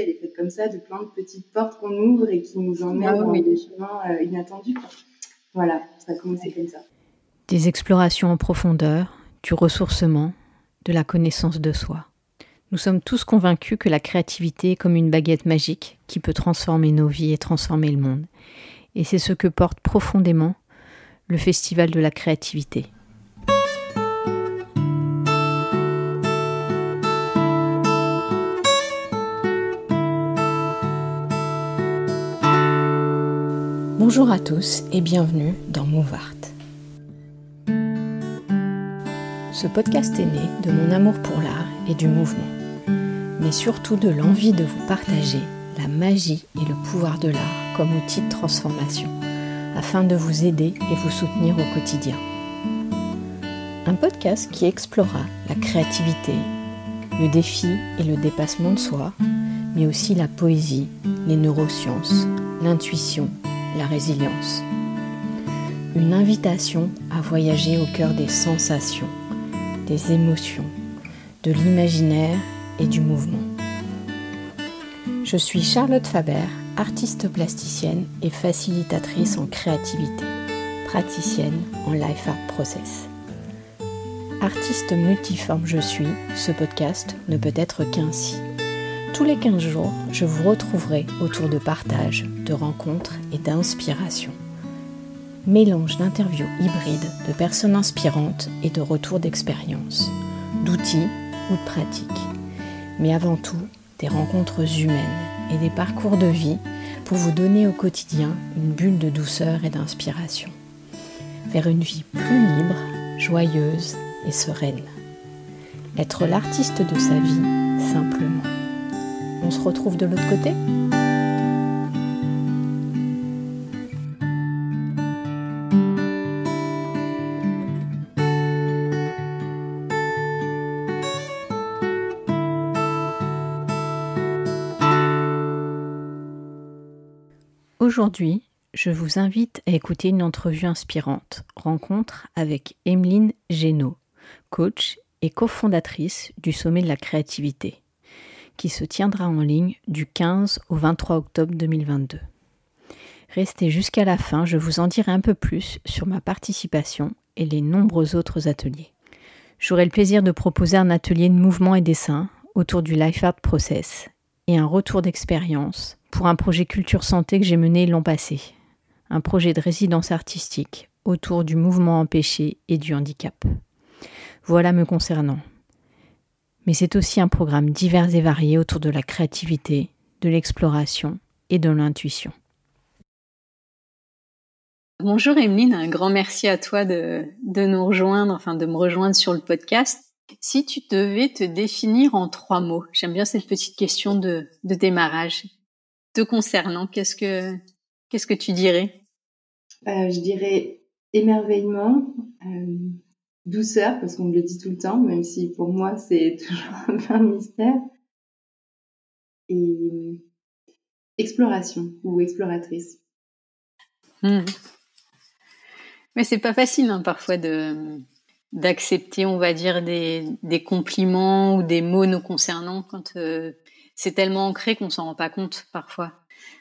elle est faite comme ça, de plein de petites portes qu'on ouvre et qui nous emmènent ah dans des chemins euh, inattendus. Voilà, ça a commencé comme ça. Des explorations en profondeur, du ressourcement, de la connaissance de soi. Nous sommes tous convaincus que la créativité est comme une baguette magique qui peut transformer nos vies et transformer le monde. Et c'est ce que porte profondément le Festival de la créativité. Bonjour à tous et bienvenue dans Move Art. Ce podcast est né de mon amour pour l'art et du mouvement, mais surtout de l'envie de vous partager la magie et le pouvoir de l'art comme outil de transformation, afin de vous aider et vous soutenir au quotidien. Un podcast qui explorera la créativité, le défi et le dépassement de soi, mais aussi la poésie, les neurosciences, l'intuition la résilience. Une invitation à voyager au cœur des sensations, des émotions, de l'imaginaire et du mouvement. Je suis Charlotte Faber, artiste plasticienne et facilitatrice en créativité, praticienne en Life Art Process. Artiste multiforme je suis, ce podcast ne peut être qu'ainsi. Tous les 15 jours, je vous retrouverai autour de partage, de rencontres et d'inspiration. Mélange d'interviews hybrides, de personnes inspirantes et de retours d'expérience, d'outils ou de pratiques. Mais avant tout, des rencontres humaines et des parcours de vie pour vous donner au quotidien une bulle de douceur et d'inspiration. Vers une vie plus libre, joyeuse et sereine. Être l'artiste de sa vie simplement. On se retrouve de l'autre côté. Aujourd'hui, je vous invite à écouter une entrevue inspirante, rencontre avec Emeline Génaud, coach et cofondatrice du Sommet de la créativité qui se tiendra en ligne du 15 au 23 octobre 2022. Restez jusqu'à la fin, je vous en dirai un peu plus sur ma participation et les nombreux autres ateliers. J'aurai le plaisir de proposer un atelier de mouvement et dessin autour du Life Art Process et un retour d'expérience pour un projet Culture Santé que j'ai mené l'an passé, un projet de résidence artistique autour du mouvement empêché et du handicap. Voilà me concernant mais c'est aussi un programme divers et varié autour de la créativité, de l'exploration et de l'intuition. Bonjour Emeline, un grand merci à toi de, nous rejoindre, enfin de me rejoindre sur le podcast. Si tu devais te définir en trois mots, j'aime bien cette petite question de, démarrage, te concernant, qu'est-ce que, qu'est-ce que tu dirais? Euh, Je dirais émerveillement, euh, douceur, parce qu'on me le dit tout le temps, même si pour moi c'est toujours un peu un mystère. Et exploration ou exploratrice. Hmm. Mais c'est pas facile hein, parfois de d'accepter, on va dire, des, des, compliments ou des mots nous concernant quand euh, c'est tellement ancré qu'on s'en rend pas compte parfois.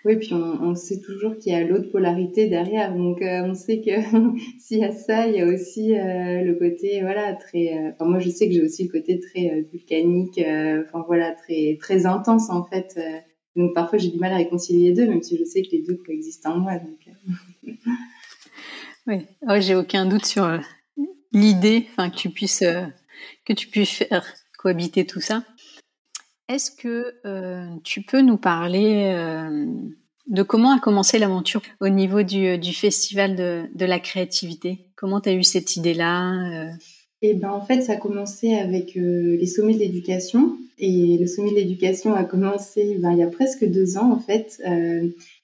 Oui, puis on, sait toujours qu'il y a l'autre polarité derrière. Donc, euh, on sait que s'il y a ça, il y a aussi euh, le côté, voilà, très. Euh, enfin, moi, je sais que j'ai aussi le côté très volcanique, enfin, voilà, très, très intense, en fait. donc, parfois, j'ai du mal à réconcilier les deux, même si je sais que les deux coexistent en moi. Oui, j'ai aucun doute sur l'idée, que tu puisses, que tu puisses faire cohabiter tout ça. Est-ce que euh, tu peux nous parler euh, de comment a commencé l'aventure au niveau du, euh, festival de, la créativité? Comment tu as eu cette idée-là Eh ben, en fait, ça a commencé avec les sommets de l'éducation. Et le sommet de l'éducation a commencé ben, il y a presque deux ans, en fait.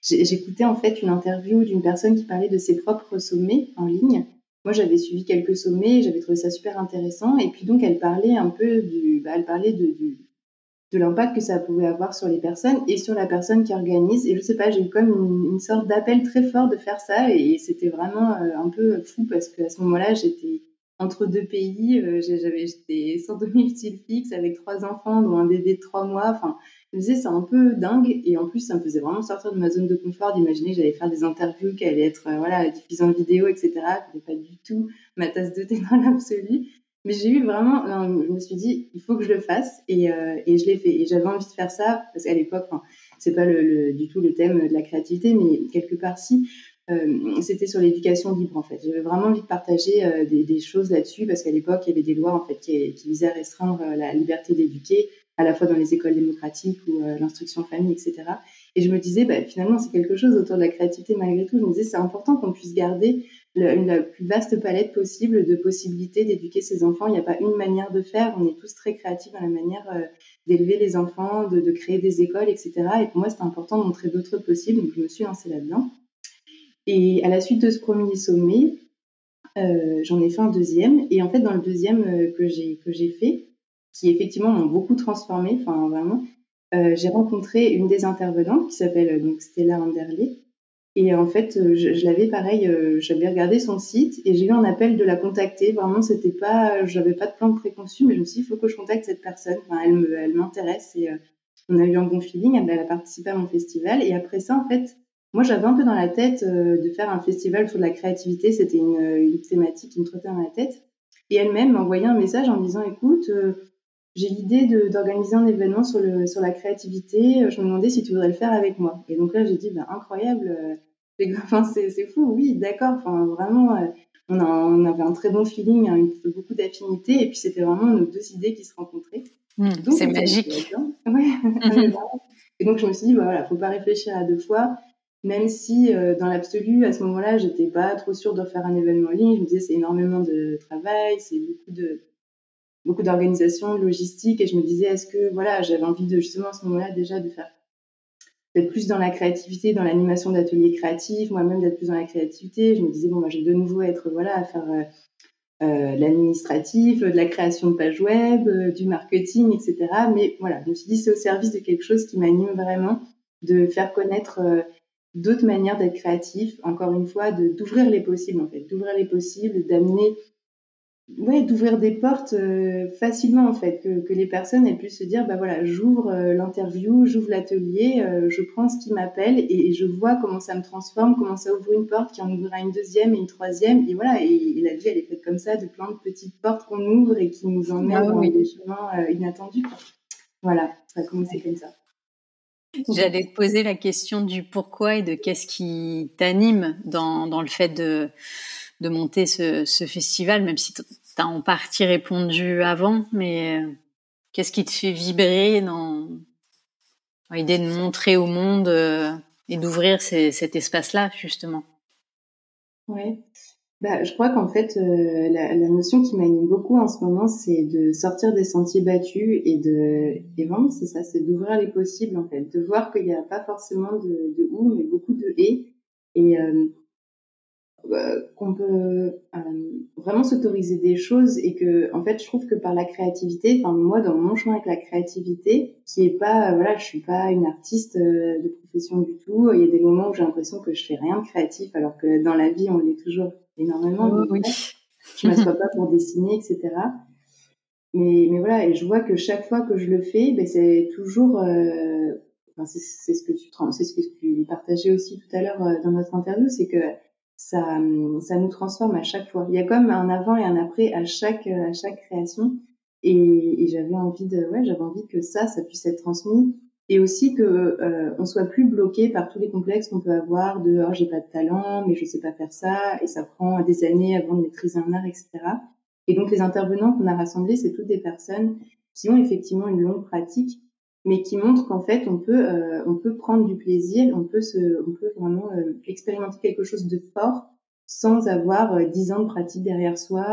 J'écoutais en fait une interview d'une personne qui parlait de ses propres sommets en ligne. Moi, j'avais suivi quelques sommets, j'avais trouvé ça super intéressant. Et puis donc, elle parlait un peu du, bah, elle parlait de, du, de l'impact que ça pouvait avoir sur les personnes et sur la personne qui organise. Et je sais pas, j'ai eu comme une, sorte d'appel très fort de faire ça et c'était vraiment euh, un peu fou parce qu'à ce moment-là, j'étais entre deux pays, euh, j'avais j'étais sans domicile fixe avec trois enfants, dont un bébé de trois mois. Enfin, je me disais, c'est un peu dingue. Et en plus, ça me faisait vraiment sortir de ma zone de confort d'imaginer que j'allais faire des interviews, qu'elle allait être euh, voilà, diffusée en vidéo, etc. C'était pas du tout ma tasse de thé dans l'absolu. Mais j'ai eu vraiment, je me suis dit, il faut que je le fasse. Et, euh, et je l'ai fait. Et j'avais envie de faire ça, parce qu'à l'époque, c'est pas du tout le thème de la créativité, mais quelque part si. Euh, c'était sur l'éducation libre en fait. J'avais vraiment envie de partager euh, des, choses là-dessus parce qu'à l'époque il y avait des lois en fait qui, qui visaient à restreindre la liberté d'éduquer à la fois dans les écoles démocratiques ou l'instruction famille, etc. Et je me disais, bah, finalement, c'est quelque chose autour de la créativité malgré tout. Je me disais, c'est important qu'on puisse garder la plus vaste palette possible de possibilités d'éduquer ses enfants. Il n'y a pas une manière de faire. On est tous très créatifs dans la manière d'élever les enfants, de, créer des écoles, etc. Et pour moi, c'était important de montrer d'autres possibles. Donc, je me suis lancée là-dedans. Et à la suite de ce premier sommet, euh, j'en ai fait un deuxième. Et en fait, dans le deuxième euh, que j'ai fait, qui effectivement m'ont beaucoup transformé, enfin vraiment, euh, j'ai rencontré une des intervenantes qui s'appelle donc Stella Anderley. Et en fait, je, je l'avais pareil, j'avais regardé son site et j'ai eu un appel de la contacter. Vraiment, c'était pas, j'avais pas de plan préconçu, mais je me suis dit, il faut que je contacte cette personne. Elle me, elle m'intéresse et on a eu un bon feeling. Elle a participé à mon festival et après ça, en fait, moi, j'avais un peu dans la tête euh, de faire un festival de la créativité. C'était une, une, thématique qui me trottait dans la tête. Et elle-même m'a envoyé un message en disant, écoute, euh, j'ai l'idée d'organiser un événement sur, le, sur la créativité. Je me demandais si tu voudrais le faire avec moi. Et donc là, j'ai dit, ben, incroyable. Euh, c'est fou, oui, d'accord. Enfin, vraiment, on, a, on, avait un très bon feeling, hein, beaucoup d'affinités. Et puis, c'était vraiment nos deux idées qui se rencontraient. Mmh, c'est magique. Ouais. Mmh. et donc, je me suis dit, bah, voilà, faut pas réfléchir à deux fois même si euh, dans l'absolu, à ce moment-là, j'étais pas trop sûre de faire un événement en ligne. Je me disais, c'est énormément de travail, c'est beaucoup de beaucoup d'organisation, de logistique, et je me disais, est-ce que voilà, j'avais envie de justement à ce moment-là déjà de faire d'être plus dans la créativité, dans l'animation d'ateliers créatifs, moi-même d'être plus dans la créativité. Je me disais, bon, moi, je vais de nouveau être voilà à faire euh, euh l'administratif, de la création de pages web, euh, du marketing, etc. Mais voilà, je me suis dit, c'est au service de quelque chose qui m'anime vraiment, de faire connaître d'autres manières d'être créatif, encore une fois, d'ouvrir les possibles en fait, d'ouvrir les possibles, d'amener, ouais, d'ouvrir des portes euh, facilement en fait, que, que, les personnes elles puissent se dire, bah voilà, j'ouvre euh, l'interview, j'ouvre l'atelier, euh, je prends ce qui m'appelle et, je vois comment ça me transforme, comment ça ouvre une porte qui en ouvrira une deuxième et une troisième et voilà, et, la vie elle est faite comme ça, de plein de petites portes qu'on ouvre et qui nous emmènent ah dans des chemins inattendus. Voilà, ça a commencé comme ça. J'allais te poser la question du pourquoi et de qu'est-ce qui t'anime dans, dans, le fait de, de monter ce, ce, festival, même si tu as en partie répondu avant, mais euh, qu'est-ce qui te fait vibrer dans l'idée de montrer au monde euh, et d'ouvrir cet espace-là, justement? Ouais. Bah, je crois qu'en fait, euh, la, la, notion qui m'anime beaucoup en ce moment, c'est de sortir des sentiers battus et de, et vraiment, c'est ça, c'est d'ouvrir les possibles, en fait, de voir qu'il n'y a pas forcément de, de où, mais beaucoup de et, et euh, qu'on peut euh, vraiment s'autoriser des choses et que, en fait, je trouve que par la créativité, enfin, moi, dans mon chemin avec la créativité, qui est pas, voilà, je suis pas une artiste de profession du tout, il y a des moments où j'ai l'impression que je fais rien de créatif, alors que dans la vie, on l'est toujours énormément. Oh, oui. Je m'assois pas pour dessiner, etc. Mais, mais voilà, et je vois que chaque fois que je le fais, ben c'est toujours, euh, enfin, c'est ce que tu c'est ce que tu partageais aussi tout à l'heure euh, dans notre interview, c'est que ça, ça nous transforme à chaque fois. Il y a comme un avant et un après à chaque, à chaque création. Et, et j'avais envie de, ouais, j'avais envie que ça, ça puisse être transmis et aussi que euh, on soit plus bloqué par tous les complexes qu'on peut avoir de oh, j'ai pas de talent mais je sais pas faire ça et ça prend des années avant de maîtriser un art etc et donc les intervenants qu'on a rassemblés c'est toutes des personnes qui ont effectivement une longue pratique mais qui montrent qu'en fait on peut euh, on peut prendre du plaisir on peut se on peut vraiment euh, expérimenter quelque chose de fort sans avoir euh, dix ans de pratique derrière soi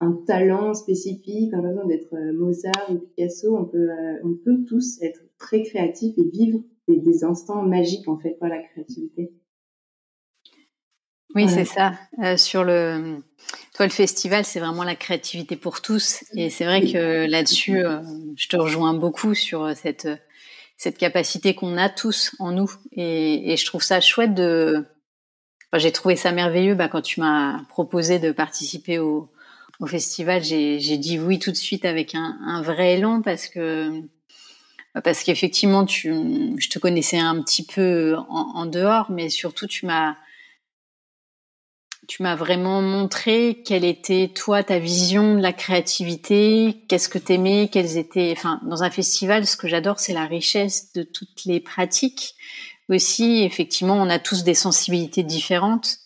un talent spécifique, en besoin d'être Mozart ou Picasso, on peut, on peut tous être très créatif et vivre des, instants magiques en fait par la créativité. Oui, c'est ça. Euh, sur le, toi, le festival, c'est vraiment la créativité pour tous, et c'est vrai que là-dessus, euh, je te rejoins beaucoup sur cette cette capacité qu'on a tous en nous, et, je trouve ça chouette de. Enfin, j'ai trouvé ça merveilleux bah, quand tu m'as proposé de participer au, au festival. J'ai dit oui tout de suite avec un, un vrai élan parce que parce qu'effectivement, je te connaissais un petit peu en, dehors, mais surtout tu m'as, tu m'as vraiment montré quelle était toi ta vision de la créativité, qu'est-ce que t'aimais, quelles étaient, enfin, dans un festival, ce que j'adore, c'est la richesse de toutes les pratiques. Aussi, effectivement, on a tous des sensibilités différentes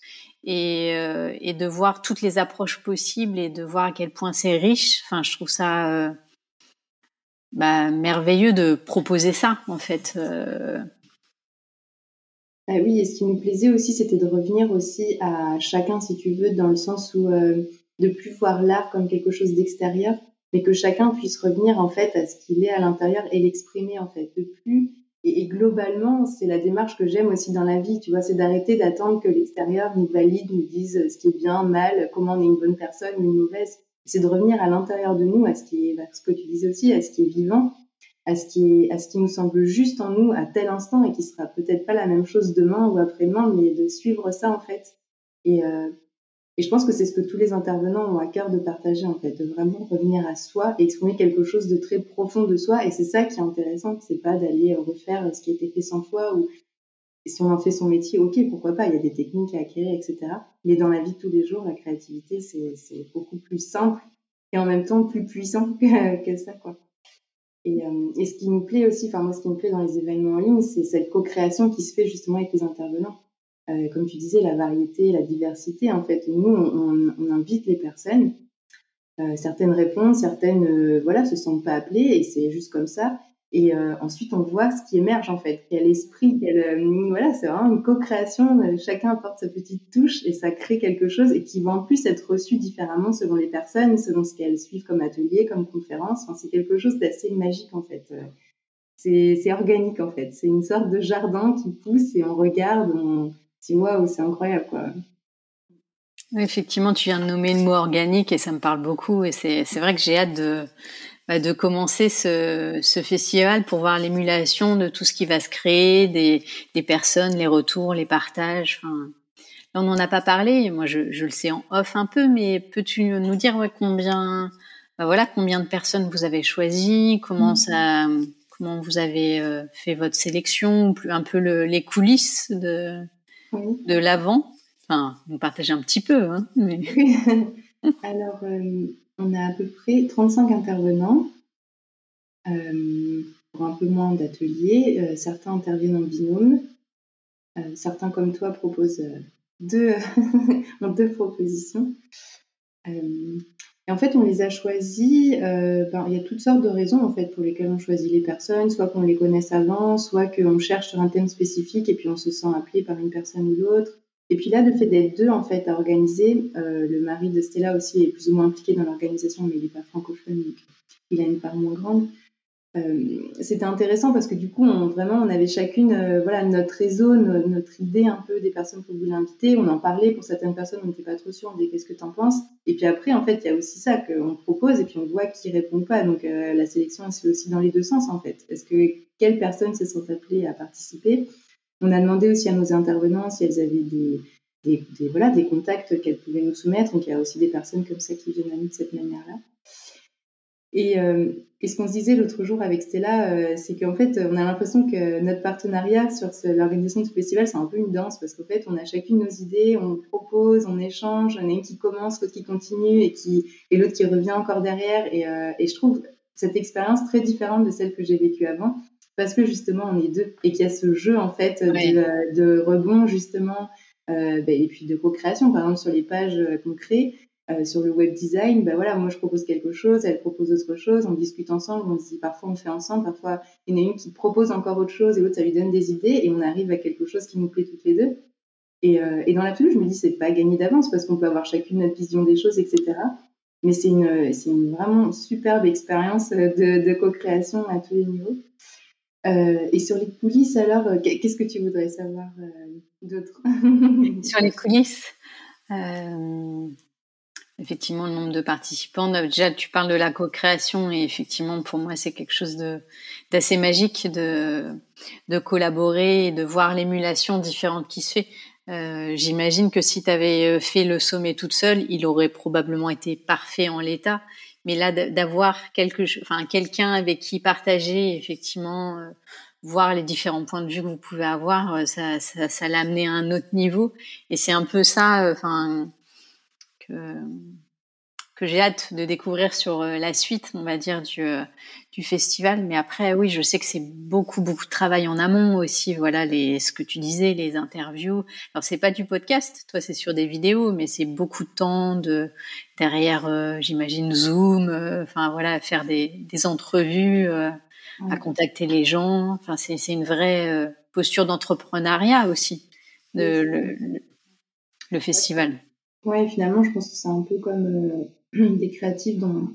et, euh, et de voir toutes les approches possibles et de voir à quel point c'est riche. Enfin, je trouve ça euh, bah, merveilleux de proposer ça, en fait. Euh. Ah oui, et ce qui nous plaisait aussi, c'était de revenir aussi à chacun, si tu veux, dans le sens où euh, de plus voir l'art comme quelque chose d'extérieur, mais que chacun puisse revenir en fait à ce qu'il est à l'intérieur et l'exprimer en fait. De plus, et, globalement, c'est la démarche que j'aime aussi dans la vie, tu vois, c'est d'arrêter d'attendre que l'extérieur nous valide, nous dise ce qui est bien, mal, comment on est une bonne personne une mauvaise c'est de revenir à l'intérieur de nous, à ce qui est, ce que tu disais aussi, à ce qui est vivant, à ce qui à ce qui nous semble juste en nous à tel instant et qui sera peut-être pas la même chose demain ou après-demain, mais de suivre ça en fait. Et, euh, et je pense que c'est ce que tous les intervenants ont à cœur de partager en fait, de vraiment revenir à soi exprimer quelque chose de très profond de soi. Et c'est ça qui est intéressant, c'est pas d'aller refaire ce qui a été fait 100 fois ou si on en fait son métier, ok, pourquoi pas, il y a des techniques à acquérir, etc. Mais dans la vie de tous les jours, la créativité, c'est beaucoup plus simple et en même temps plus puissant que, ça, quoi. Et, euh, et, ce qui me plaît aussi, enfin moi, ce qui me plaît dans les événements en ligne, c'est cette co-création qui se fait justement avec les intervenants. Euh, comme tu disais, la variété, la diversité, en fait, nous, on, invite les personnes. Euh, certaines répondent, certaines, voilà, se sentent pas appelées, et c'est juste comme ça. Et euh, ensuite, on voit ce qui émerge en fait, quel esprit, quel, voilà, c'est vraiment une co-création. Euh, chacun apporte sa petite touche et ça crée quelque chose et qui va en plus être reçu différemment selon les personnes, selon ce qu'elles suivent comme atelier, comme conférence. Enfin, c'est quelque chose d'assez magique en fait. C'est organique en fait. C'est une sorte de jardin qui pousse et on regarde, on dit waouh, c'est incroyable quoi. Effectivement, tu viens de nommer le mot organique et ça me parle beaucoup et c'est vrai que j'ai hâte de bah, de commencer ce, ce, festival pour voir l'émulation de tout ce qui va se créer, des, des personnes, les retours, les partages. Enfin, on n'en a pas parlé. Moi, je, je, le sais en off un peu, mais peux-tu nous dire ouais, combien, bah, voilà, combien de personnes vous avez choisi, comment ça, comment vous avez euh, fait votre sélection, un peu le, les coulisses de, de l'avant? Enfin, vous partagez un petit peu. Hein, mais... Alors, euh, on a à peu près 35 intervenants euh, pour un peu moins d'ateliers. Euh, certains interviennent en binôme. Euh, certains, comme toi, proposent deux, deux propositions. et en fait, on les a choisis. Ben, il y a toutes sortes de raisons en fait pour lesquelles on choisit les personnes, soit qu'on les connaisse avant, soit qu'on cherche sur un thème spécifique et puis on se sent appelé par une personne ou l'autre. Et puis là, le fait d'être deux en fait à organiser, euh, le mari de Stella aussi est plus ou moins impliqué dans l'organisation, mais il n'est pas francophone, donc il a une part moins grande. Euh, c'était intéressant parce que du coup, on, vraiment, on avait chacune euh, voilà, notre réseau, notre idée un peu des personnes qu'on voulait inviter. On en parlait pour certaines personnes, on n'était pas trop sûr, on disait qu'est-ce que tu en penses? Et puis après, en fait, il y a aussi ça qu'on propose et puis on voit qui répond pas. Donc la sélection, elle se fait aussi dans les deux sens en fait. Parce que quelles personnes se sont appelées à participer? On a demandé aussi à nos intervenants si elles avaient des, contacts qu'elles pouvaient nous soumettre. Donc il y a aussi des personnes comme ça qui viennent à nous de cette manière-là. Et, euh, ce qu'on se disait l'autre jour avec Stella, euh, c'est qu'en fait, on a l'impression que notre partenariat sur l'organisation du festival, c'est un peu une danse, parce qu'en fait, on a chacune nos idées, on propose, on échange, on a une qui commence, l'autre qui continue, et, et l'autre qui revient encore derrière. Euh, et je trouve cette expérience très différente de celle que j'ai vécue avant parce que justement on est deux et qu'il y a ce jeu en fait de, de, rebond justement euh, ben, et puis de co-création. Par exemple sur les pages euh, qu'on crée euh, sur le web design ben voilà moi je propose quelque chose elle propose autre chose on discute ensemble on dit parfois on fait ensemble parfois il y en a une qui propose encore autre chose et l'autre ça lui donne des idées et on arrive à quelque chose qui nous plaît toutes les deux. Et, euh, et dans l'absolu je me dis c'est pas gagné d'avance parce qu'on peut avoir chacune notre vision des choses etc mais c'est une, une vraiment superbe expérience de, de co-création à tous les niveaux. Euh, et sur les coulisses, alors, euh, qu'est-ce que tu voudrais savoir euh, d'autre? Sur les coulisses, effectivement, le nombre de participants. Déjà, tu parles de la co-création et effectivement, pour moi, c'est quelque chose d'assez magique de, de collaborer et de voir l'émulation différente qui se fait. J'imagine que si tu avais fait le sommet toute seule, il aurait probablement été parfait en l'état. Mais là d'avoir quelque, enfin quelqu'un avec qui partager effectivement, euh, voir les différents points de vue que vous pouvez avoir, euh, ça, ça, ça l'a amené à un autre niveau. Et c'est un peu ça, enfin que que j'ai hâte de découvrir sur euh, la suite, on va dire, du, euh, du festival. Mais après, oui, je sais que c'est beaucoup, beaucoup de travail en amont aussi. Voilà, les, ce que tu disais, les interviews. Alors, c'est pas du podcast, toi, c'est sur des vidéos, mais c'est beaucoup de temps de derrière, euh, j'imagine, Zoom. Enfin, voilà, faire des, des entrevues, à contacter les gens. Enfin, c'est, une vraie posture d'entrepreneuriat aussi, de, le, le, festival. Ouais, finalement, je pense que c'est un peu comme des créatifs dans,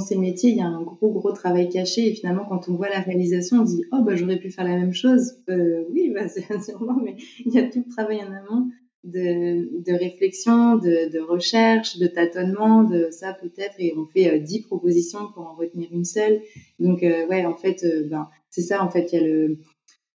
ces métiers, il y a un gros, gros travail caché. Et finalement, quand on voit la réalisation, on dit, oh, bah, j'aurais pu faire la même chose. Euh, oui, bah, sûrement, mais il y a tout le travail en amont de, réflexion, de, recherche, de tâtonnement, de ça peut-être. Et on fait euh, dix propositions pour en retenir une seule. Donc, euh, ouais, en fait, ben, c'est ça, en fait, il y a le,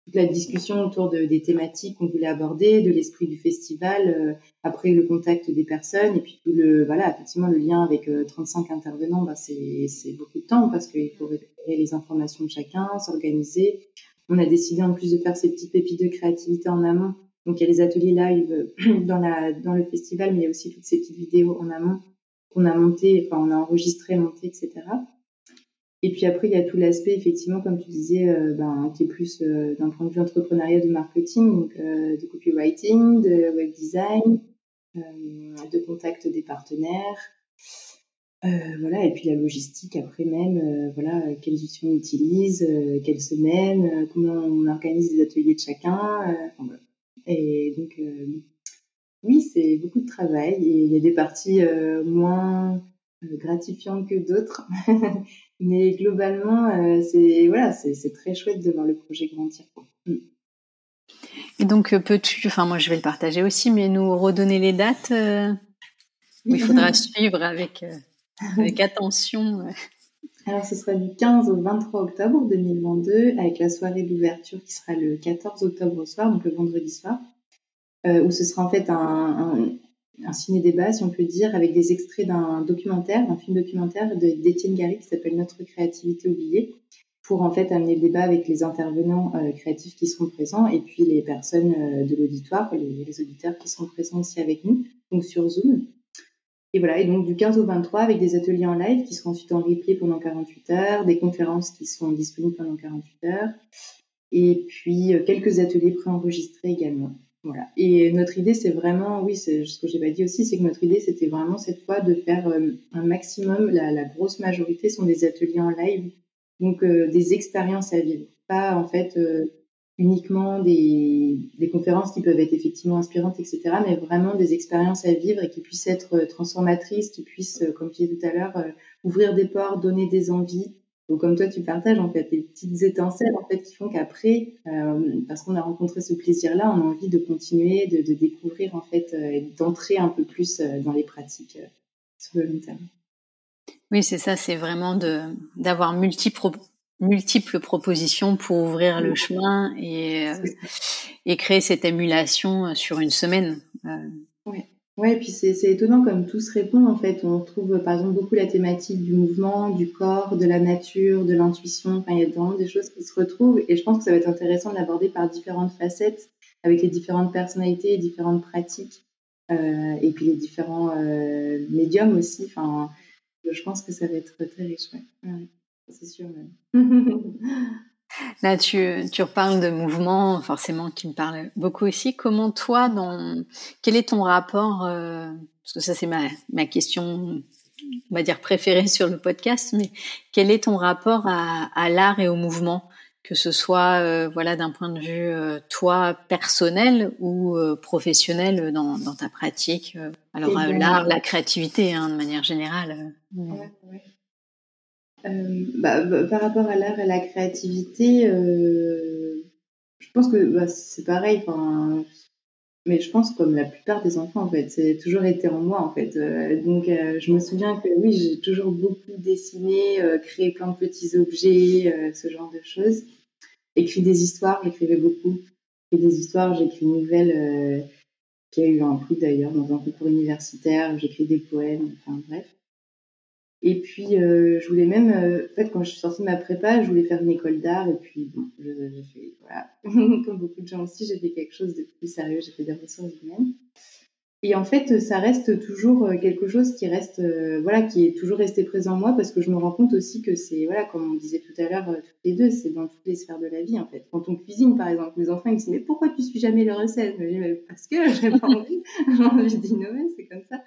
toute la discussion autour de, des thématiques qu'on voulait aborder, de l'esprit du festival, euh, après le contact des personnes et puis tout le voilà effectivement le lien avec 35 euh, intervenants, bah, c'est beaucoup de temps parce qu'il faut récupérer les informations de chacun, s'organiser. On a décidé en plus de faire ces petits pépites de créativité en amont. Donc il y a les ateliers live dans la dans le festival, mais il y a aussi toutes ces petites vidéos en amont qu'on a montées, enfin on a enregistré, monté, etc. Et puis après, il y a tout l'aspect, effectivement, comme tu disais, euh, ben, qui est plus euh, d'un point de vue entrepreneuriat de marketing, euh, de copywriting, de web design, de contact des partenaires. voilà, et puis la logistique après même, voilà, quels outils on utilise, quelles semaines, comment on organise les ateliers de chacun. Et donc, oui, c'est beaucoup de travail et il y a des parties moins gratifiantes que d'autres. Mais globalement, euh, c'est voilà, c'est très chouette de voir le projet grandir. Mm. Et donc, euh, peux-tu, enfin moi je vais le partager aussi, mais nous redonner les dates euh, où il faudra suivre avec, avec attention Alors, ce sera du 15 au 23 octobre 2022, avec la soirée d'ouverture qui sera le 14 octobre au soir, donc le vendredi soir, où ce sera en fait un, un ciné-débat, si on peut dire, avec des extraits d'un documentaire, d'un film documentaire d'Étienne Gary qui s'appelle Notre créativité oubliée, pour en fait amener le débat avec les intervenants euh, créatifs qui seront présents et puis les personnes euh, de l'auditoire, les, auditeurs qui seront présents aussi avec nous, donc sur Zoom. Et voilà, et donc du 15 au 23 avec des ateliers en live qui seront ensuite en replay pendant 48 heures, des conférences qui sont disponibles pendant 48 heures, et puis euh, quelques ateliers préenregistrés également. Voilà. Et notre idée, c'est vraiment, oui, c'est ce que j'ai pas dit aussi, c'est que notre idée, c'était vraiment cette fois de faire euh, un maximum. La, grosse majorité sont des ateliers en live, donc euh, des expériences à vivre, pas en fait euh, uniquement des, des, conférences qui peuvent être effectivement inspirantes, etc., mais vraiment des expériences à vivre et qui puissent être transformatrices, qui puissent, comme tu disais tout à l'heure, ouvrir des portes, donner des envies, donc comme toi tu partages en fait les petites étincelles en fait qui font qu'après, euh, parce qu'on a rencontré ce plaisir-là, on a envie de continuer, de, de découvrir en fait euh, et d'entrer un peu plus euh, dans les pratiques euh, sur le long terme. Oui, c'est ça, c'est vraiment de d'avoir multiples multiples propositions pour ouvrir le chemin et, et créer cette émulation sur une semaine. Oui. Ouais, et puis c'est étonnant comme tout se répond en fait. On retrouve par exemple beaucoup la thématique du mouvement, du corps, de la nature, de l'intuition. Enfin, il y a vraiment des choses qui se retrouvent et je pense que ça va être intéressant de l'aborder par différentes facettes, avec les différentes personnalités, les différentes pratiques euh, et puis les différents euh, médiums aussi. Enfin, je pense que ça va être très riche. Ouais. C'est sûr. Là, tu, tu reparles de mouvement, forcément, qui me parle beaucoup aussi. Comment toi, dans quel est ton rapport euh, Parce que ça, c'est ma, ma question, on va dire préférée sur le podcast. Mais quel est ton rapport à, à l'art et au mouvement, que ce soit, euh, voilà, d'un point de vue euh, toi personnel ou professionnel dans, dans ta pratique Alors l'art, la créativité, hein, de manière générale. Ouais, ouais. Euh, bah, bah, par rapport à l'art et la créativité, euh, je pense que bah, c'est pareil. Mais je pense comme la plupart des enfants, en fait, c'est toujours été en moi, en fait. Euh, donc, je me souviens que oui, j'ai toujours beaucoup dessiné, créé plein de petits objets, ce genre de choses. Écrit des histoires, j'écrivais beaucoup. Écrit des histoires, j'écris une nouvelle qui a eu un prix d'ailleurs dans un concours universitaire. J'écris des poèmes, enfin bref. Et puis, je voulais même, en fait, quand je suis sortie de ma prépa, je voulais faire une école d'art. Et puis, bon, j'ai fait, voilà, comme beaucoup de gens aussi, j'ai fait quelque chose de plus sérieux. J'ai fait des ressources humaines. Et en fait, ça reste toujours euh, quelque chose qui reste, euh, voilà, qui est toujours resté présent en moi parce que je me rends compte aussi que c'est, voilà, comme on disait tout à l'heure, euh, toutes les deux, c'est dans toutes les sphères de la vie, en fait. Quand on cuisine, par exemple, mes enfants, ils me disent, mais pourquoi tu suis jamais les recettes? Je dis, parce que j'ai pas envie, j'ai envie d'innover, c'est comme ça.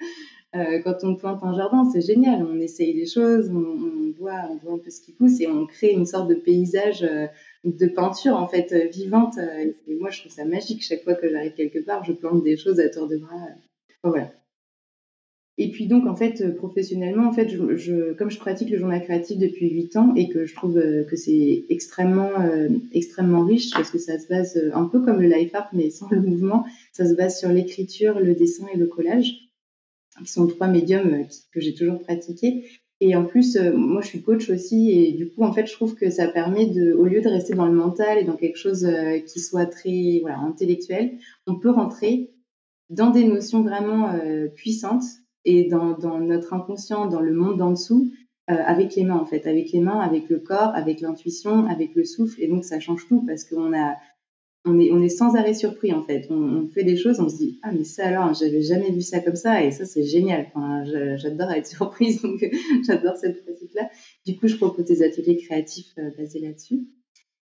Euh, quand on plante un jardin, c'est génial. On essaye des choses, on, voit, on voit un peu ce qui pousse et on crée une sorte de paysage de peinture en fait vivante. Et moi, je trouve ça magique. Chaque fois que j'arrive quelque part, je plante des choses à tour de bras voilà. Et puis donc en fait euh, professionnellement en fait je, comme je pratique le journal créatif depuis 8 ans et que je trouve euh, que c'est extrêmement euh, extrêmement riche parce que ça se base un peu comme le life art mais sans le mouvement, ça se base sur l'écriture, le dessin et le collage qui sont trois médiums que j'ai toujours pratiqués et en plus moi je suis coach aussi et du coup en fait je trouve que ça permet au lieu de rester dans le mental et dans quelque chose qui soit très voilà intellectuel, on peut rentrer dans des notions vraiment euh, puissantes et dans, dans, notre inconscient, dans le monde d'en dessous, euh, avec les mains en fait, avec les mains, avec le corps, avec l'intuition, avec le souffle. Et donc ça change tout parce qu'on a, on est, on est sans arrêt surpris en fait. On, fait des choses, on se dit ah mais ça alors, j'avais jamais vu ça comme ça et ça c'est génial. Enfin, j'adore être surprise donc j'adore cette pratique là. Du coup, je propose des ateliers créatifs euh, basés là-dessus.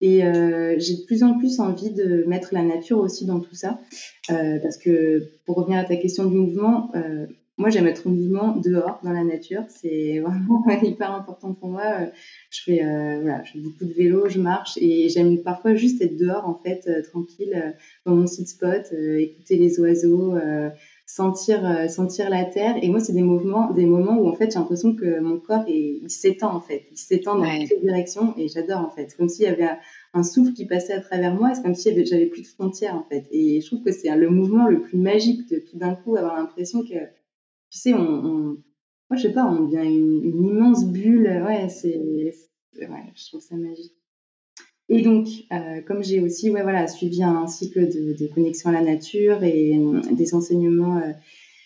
Et euh, j'ai de plus en plus envie de mettre la nature aussi dans tout ça. Euh, parce que pour revenir à ta question du mouvement, moi j'aime être en mouvement dehors, dans la nature. C'est vraiment hyper important pour moi. Je fais, voilà, je fais beaucoup de vélo, je marche et j'aime parfois juste être dehors en fait, tranquille, dans mon site spot, écouter les oiseaux sentir sentir la terre. Et moi c'est des mouvements des moments où en fait j'ai l'impression que mon corps il s'étend en fait. Il s'étend dans toutes les directions et j'adore en fait. Comme s'il y avait un, souffle qui passait à travers moi c'est comme si j'avais plus de frontières en fait. Et je trouve que c'est le mouvement le plus magique de tout d'un coup avoir l'impression que tu sais on, moi je sais pas on devient une, une immense bulle ouais c'est ouais je trouve ça magique et donc, euh, comme j'ai aussi ouais, voilà, suivi un cycle de, de connexion à la nature et euh, des enseignements euh,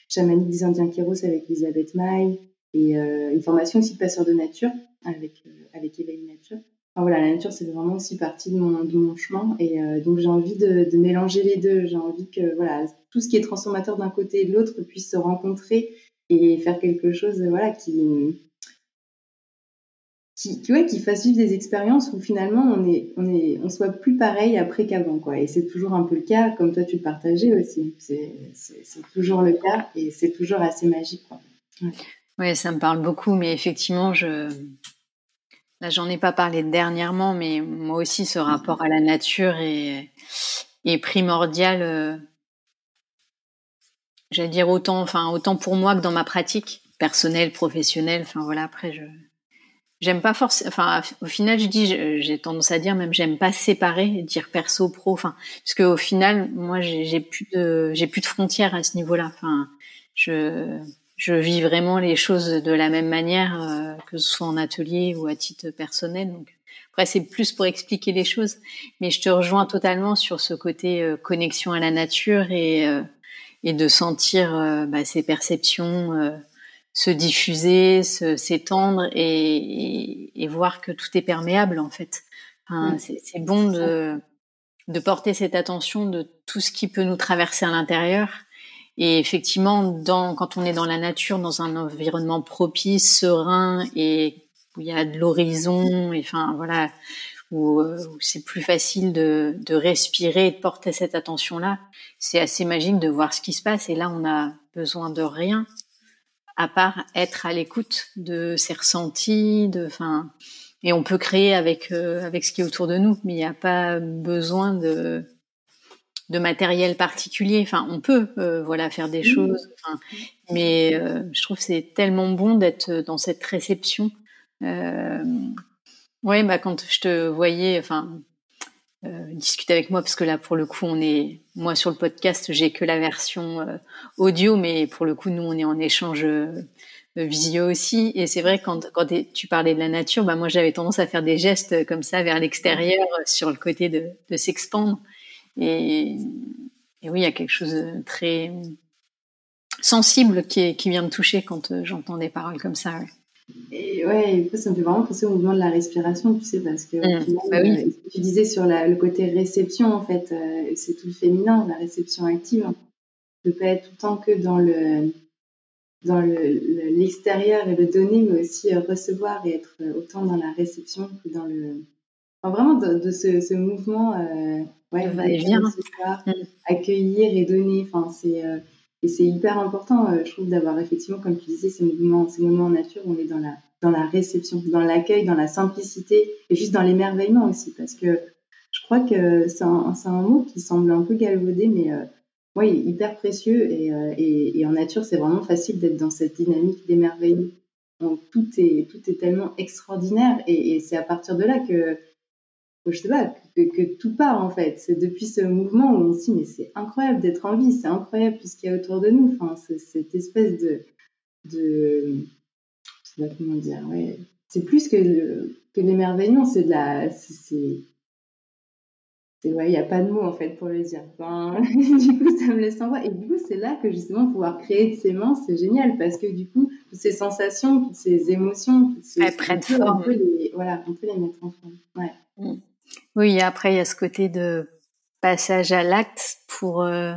chamaniques des Indiens Kéros avec Elisabeth Maille et une formation aussi de passeur de nature avec, avec Éveil Nature. Voilà, la nature, c'est vraiment aussi partie de mon, de mon chemin. Et donc, j'ai envie de, mélanger les deux. J'ai envie que voilà, tout ce qui est transformateur d'un côté et de l'autre puisse se rencontrer et faire quelque chose voilà, qui, qui, qui, ouais, qui fasse vivre des expériences où finalement on est, on est, on soit plus pareil après qu'avant, quoi. Et c'est toujours un peu le cas, comme toi tu le partageais aussi. C'est, toujours le cas et c'est toujours assez magique. Ouais. ça me parle beaucoup, mais effectivement, je, là, j'en ai pas parlé dernièrement, mais moi aussi, ce rapport à la nature est, est primordial. Euh, j'allais dire autant, enfin, autant pour moi que dans ma pratique personnelle, professionnelle. Enfin voilà, après je J'aime pas forcément. Enfin, au final, je dis, j'ai tendance à dire même, j'aime pas séparer, dire perso pro. Enfin, parce que au final, moi, j'ai plus de, j'ai plus de frontières à ce niveau-là. Enfin, je, je vis vraiment les choses de la même manière, euh, que ce soit en atelier ou à titre personnel. Donc, après, c'est plus pour expliquer les choses. Mais je te rejoins totalement sur ce côté euh, connexion à la nature et euh, et de sentir bah, ces perceptions se diffuser, s'étendre et, et, voir que tout est perméable en fait. Enfin, c'est bon de, de porter cette attention de tout ce qui peut nous traverser à l'intérieur. Et effectivement, dans, quand on est dans la nature, dans un environnement propice, serein et où il y a de l'horizon, et enfin voilà, où, où c'est plus facile de, de respirer et de porter cette attention-là, c'est assez magique de voir ce qui se passe. Et là, on a besoin de rien à part être à l'écoute de ses ressentis, de, enfin, et on peut créer avec euh, avec ce qui est autour de nous, mais il n'y a pas besoin de de matériel particulier. Enfin, on peut, euh, voilà, faire des choses. mais euh, je trouve c'est tellement bon d'être dans cette réception. Euh, ouais, bah quand je te voyais, enfin, euh, discuter avec moi parce que là pour le coup on est moi sur le podcast j'ai que la version euh, audio mais pour le coup nous on est en échange euh, visio aussi et c'est vrai quand, quand tu parlais de la nature bah moi j'avais tendance à faire des gestes comme ça vers l'extérieur sur le côté de, de s'expandre et, et, oui il y a quelque chose de très sensible qui, qui vient me toucher quand j'entends des paroles comme ça Et ouais, ça me fait vraiment penser au mouvement de la respiration, tu sais, parce que mmh. bah oui. tu disais sur le côté réception, en fait, c'est tout le féminin, la réception active. Hein. De pas être tout le temps que dans le dans l'extérieur et le donner, mais aussi recevoir et être autant dans la réception que dans le vraiment de, ce, mouvement, euh, ouais, mm. accueillir et donner. Enfin, c'est euh, et c'est hyper important, euh, je trouve, d'avoir effectivement, comme tu disais, ces mouvements, ces moments en nature où on est dans la dans la réception, dans l'accueil, dans la simplicité et juste dans l'émerveillement aussi, parce que je crois que c'est un, un, mot qui semble un peu galvaudé, mais oui, hyper précieux et, et, et en nature, c'est vraiment facile d'être dans cette dynamique d'émerveillement. Donc tout est tout est tellement extraordinaire et, et c'est à partir de là que je sais pas, que, tout part en fait. C'est depuis ce mouvement où on se dit mais c'est incroyable d'être en vie, c'est incroyable tout ce qu'il y a autour de nous. Enfin, c'est cette espèce de, de, je sais pas comment dire, ouais. C'est plus que, que l'émerveillement, c'est de la, c'est, ouais, il n'y a pas de mots en fait pour le dire. Enfin, du coup, ça me laisse en voix. Et du coup, c'est là que justement pouvoir créer de ces mains, c'est génial parce que du coup, toutes ces sensations, toutes ces émotions, toutes ces, elles prennent forme. On peut les, voilà, on peut les mettre en forme. Ouais. Mm. Oui, après, il y a ce côté de passage à l'acte pour, euh,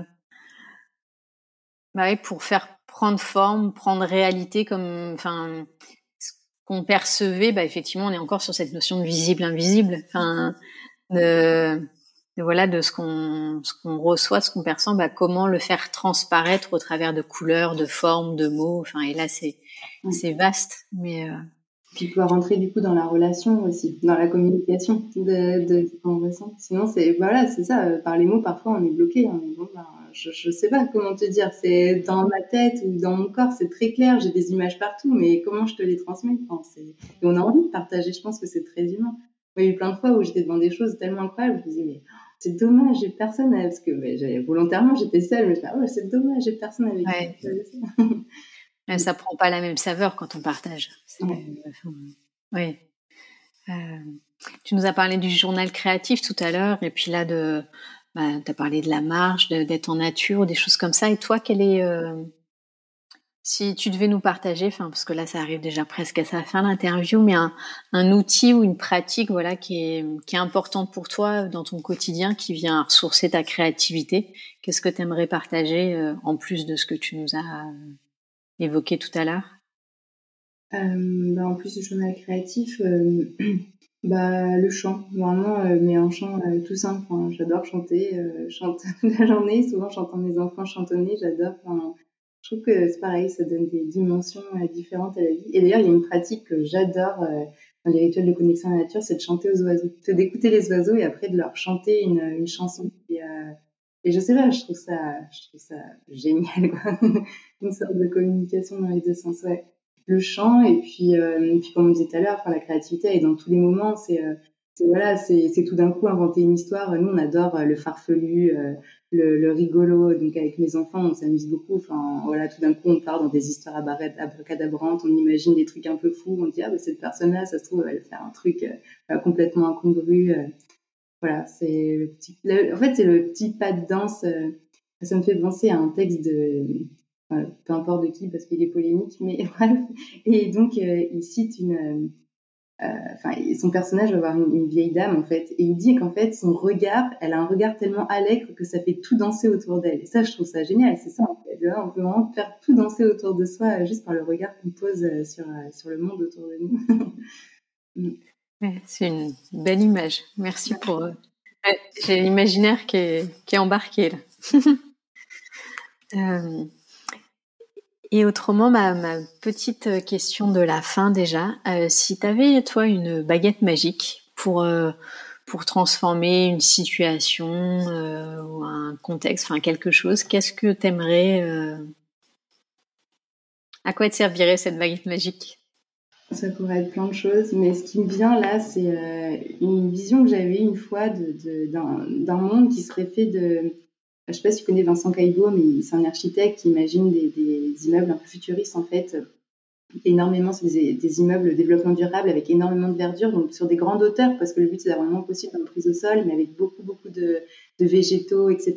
bah pour faire prendre forme, prendre réalité comme, enfin, ce qu'on percevait, bah, effectivement, on est encore sur cette notion de visible-invisible, enfin, de, voilà, de ce qu'on, ce qu'on reçoit, ce qu'on perçoit, bah, comment le faire transparaître au travers de couleurs, de formes, de mots, enfin, et là, c'est, c'est vaste, mais, euh, puis pouvoir rentrer du coup dans la relation aussi, dans la communication de, de ce qu'on ressent. Sinon, c'est voilà, c'est ça. Euh, par les mots, parfois, on est bloqué. On est bon, ben, je, je sais pas comment te dire. C'est dans ma tête ou dans mon corps, c'est très clair. J'ai des images partout, mais comment je te les transmets? Enfin, Et on a envie de partager. Je pense que c'est très humain. Il y a eu plein de fois où j'étais devant des choses tellement incroyables. Je me disais, mais c'est dommage, j'ai personne à... parce que mais, volontairement j'étais seule. Mais je me disais, oh, c'est dommage, j'ai personne avec ouais. Ça prend pas la même saveur quand on partage. Oui. Euh, tu nous as parlé du journal créatif tout à l'heure, et puis là, de, bah, tu as parlé de la marche, d'être en nature, des choses comme ça. Et toi, quel est. Euh, si tu devais nous partager, enfin, parce que là, ça arrive déjà presque à sa fin l'interview, mais un, un, outil ou une pratique voilà, qui, est, qui est importante pour toi dans ton quotidien, qui vient ressourcer ta créativité, qu'est-ce que tu aimerais partager euh, en plus de ce que tu nous as évoqué tout à l'heure? Euh, bah, En plus du journal créatif, euh, bah, le chant, vraiment, euh, mais un chant tout simple. j'adore chanter, je chante la journée, souvent j'entends mes enfants chantonner, j'adore. je trouve que c'est pareil, ça donne des dimensions différentes à la vie. Et d'ailleurs, il y a une pratique que j'adore dans les rituels de connexion à la nature, c'est de chanter aux oiseaux. D'écouter les oiseaux et après de leur chanter une, une chanson. Et, et je sais pas, je trouve ça, je trouve ça génial, quoi. une sorte de communication dans les deux sens, ouais. Le chant et puis, euh, puis comme on disait tout à l'heure, la créativité est dans tous les moments. C'est, euh, voilà, c'est, tout d'un coup inventer une histoire. Nous, on adore euh, le farfelu, euh, le, le, rigolo. Donc avec mes enfants, on s'amuse beaucoup. Enfin, voilà, tout d'un coup, on part dans des histoires abracadabrantes. On imagine des trucs un peu fous. On dit ah bah, cette personne-là, ça se trouve, elle va faire un truc complètement incongru voilà, c'est le petit. en fait, c'est le petit pas de danse. Euh, ça me fait penser à un texte de. peu importe de qui, parce qu'il est polémique, mais bref. Et donc, euh, il cite une. Euh, enfin, son personnage va voir une, vieille dame, en fait, et il dit qu'en fait, son regard, elle a un regard tellement allègre que ça fait tout danser autour d'elle. Et ça, je trouve ça génial, c'est ça, en fait. on peut vraiment faire tout danser autour de soi juste par le regard qu'on pose sur, sur le monde autour de nous. C'est une belle image. Merci pour. Euh, j'ai l'imaginaire qui est, embarqué là. Euh, et autrement, ma, ma, petite question de la fin déjà, euh, si tu avais toi une baguette magique pour pour transformer une situation ou un contexte, enfin quelque chose, qu'est-ce que tu aimerais À quoi te servirait cette baguette magique? Ça pourrait être plein de choses, mais ce qui me vient là, c'est euh, une vision que j'avais une fois d'un de, monde qui serait fait de. Je sais pas si tu connais Vincent Caillebout, mais c'est un architecte qui imagine des, des, immeubles un peu futuristes en fait, énormément sur des, des, immeubles de développement durable avec énormément de verdure, donc sur des grandes hauteurs, parce que le but c'est d'avoir le moins possible une prise au sol, mais avec beaucoup beaucoup de, de végétaux, etc.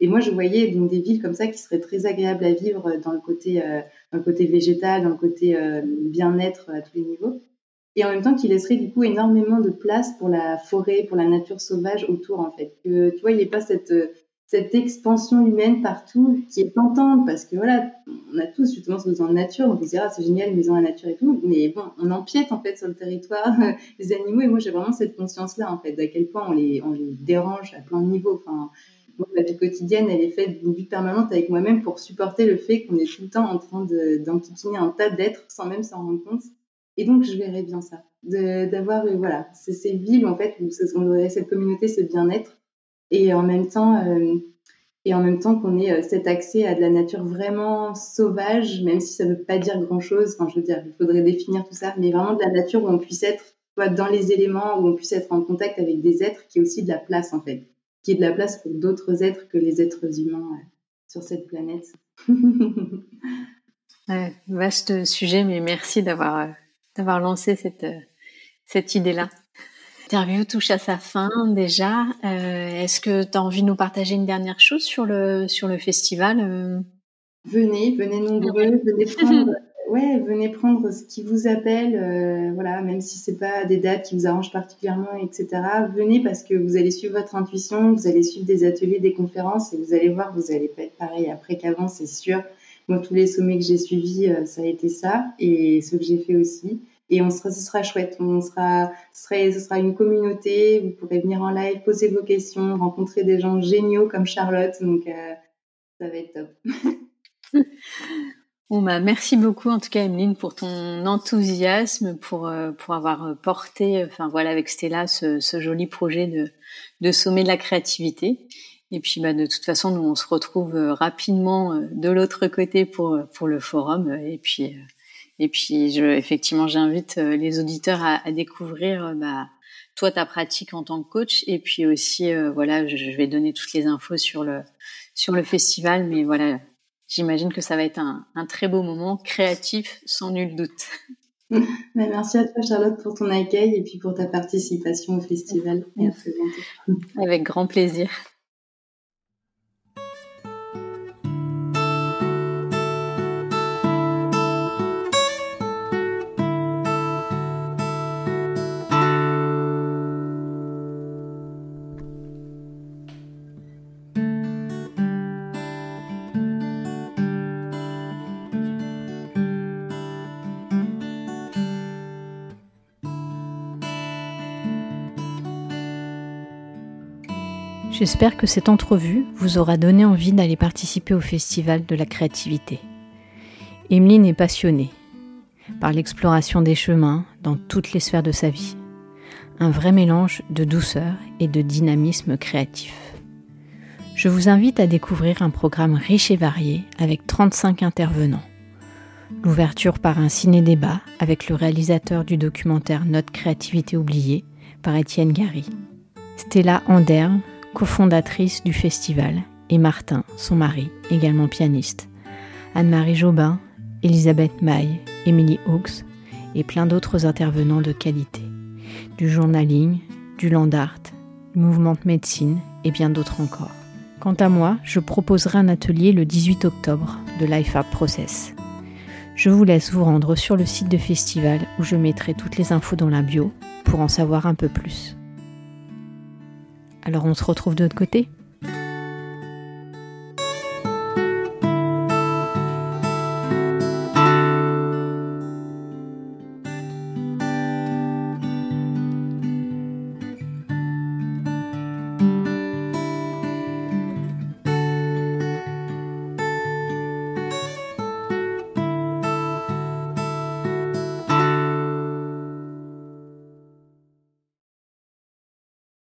Et moi, je voyais donc des villes comme ça qui seraient très agréables à vivre dans le côté, dans le côté végétal, dans le côté bien-être à tous les niveaux et en même temps qui laisserait du coup énormément de place pour la forêt, pour la nature sauvage autour en fait. Que tu vois, il n'y ait pas cette expansion humaine partout qui est tentante parce que voilà, on a tous justement ce besoin de nature, on se dit ah c'est génial, maison à la nature et tout, mais bon, on empiète en fait sur le territoire des animaux et moi j'ai vraiment cette conscience là en fait d'à quel point on les dérange à plein de niveaux. Moi, ma vie quotidienne elle est faite d'une vie permanente avec moi-même pour supporter le fait qu'on est tout le temps en train d'enquiquiner un tas d'êtres sans même s'en rendre compte. Et donc, je verrais bien ça, d'avoir, euh, voilà, ces villes, en fait, où cette communauté, ce bien-être, et en même temps, euh, et en même temps qu'on ait euh, cet accès à de la nature vraiment sauvage, même si ça ne veut pas dire grand-chose. Je veux dire, il faudrait définir tout ça, mais vraiment de la nature où on puisse être dans les éléments, où on puisse être en contact avec des êtres, qui est aussi de la place, en fait, qui est de la place pour d'autres êtres que les êtres humains sur cette planète. vaste sujet, mais merci d'avoir d'avoir lancé cette, euh, cette idée-là. L'interview touche à sa fin déjà. Euh, est-ce que tu as envie de nous partager une dernière chose sur le, sur le festival euh? Venez, venez nombreux, venez prendre, ouais, venez prendre ce qui vous appelle, voilà, même si c'est pas des dates qui vous arrangent particulièrement, etc. Venez parce que vous allez suivre votre intuition, vous allez suivre des ateliers, des conférences et vous allez voir, vous allez pas être pareil après qu'avant, c'est sûr. Moi, tous les sommets que j'ai suivis, ça a été ça et ce que j'ai fait aussi et on sera, ce sera chouette. On sera, ce sera, ce sera une communauté. Vous pourrez venir en live, poser vos questions, rencontrer des gens géniaux comme Charlotte. Donc, euh, ça va être top. Bon bah, merci beaucoup en tout cas Emeline pour ton enthousiasme, pour, euh, pour avoir porté, enfin voilà avec Stella ce, ce joli projet de, de sommet de la créativité. Et puis bah, de toute façon nous on se retrouve euh, rapidement de l'autre côté pour, pour le forum et puis et puis, je, effectivement, j'invite euh, les auditeurs à, à découvrir euh, bah, toi ta pratique en tant que coach. Et puis aussi, euh, voilà, je, vais donner toutes les infos sur le sur le festival. Mais voilà, j'imagine que ça va être un, un, très beau moment créatif, sans nul doute. Bah, merci à toi, Charlotte, pour ton accueil et puis pour ta participation au festival. Et à très bientôt. Avec grand plaisir. J'espère que cette entrevue vous aura donné envie d'aller participer au Festival de la créativité. Emeline est passionnée par l'exploration des chemins dans toutes les sphères de sa vie. Un vrai mélange de douceur et de dynamisme créatif. Je vous invite à découvrir un programme riche et varié avec 35 intervenants. L'ouverture par un ciné-débat avec le réalisateur du documentaire Notre créativité oubliée par Étienne Gary. Stella Anderm cofondatrice du festival, et Martin, son mari, également pianiste, Anne-Marie Jobin, Elisabeth Maille, Émilie Hawks et plein d'autres intervenants de qualité, du journaling, du land art, du mouvement de médecine et bien d'autres encore. Quant à moi, je proposerai un atelier le 18 octobre de Life Art Process. Je vous laisse vous rendre sur le site de festival où je mettrai toutes les infos dans la bio pour en savoir un peu plus. Alors on se retrouve de l'autre côté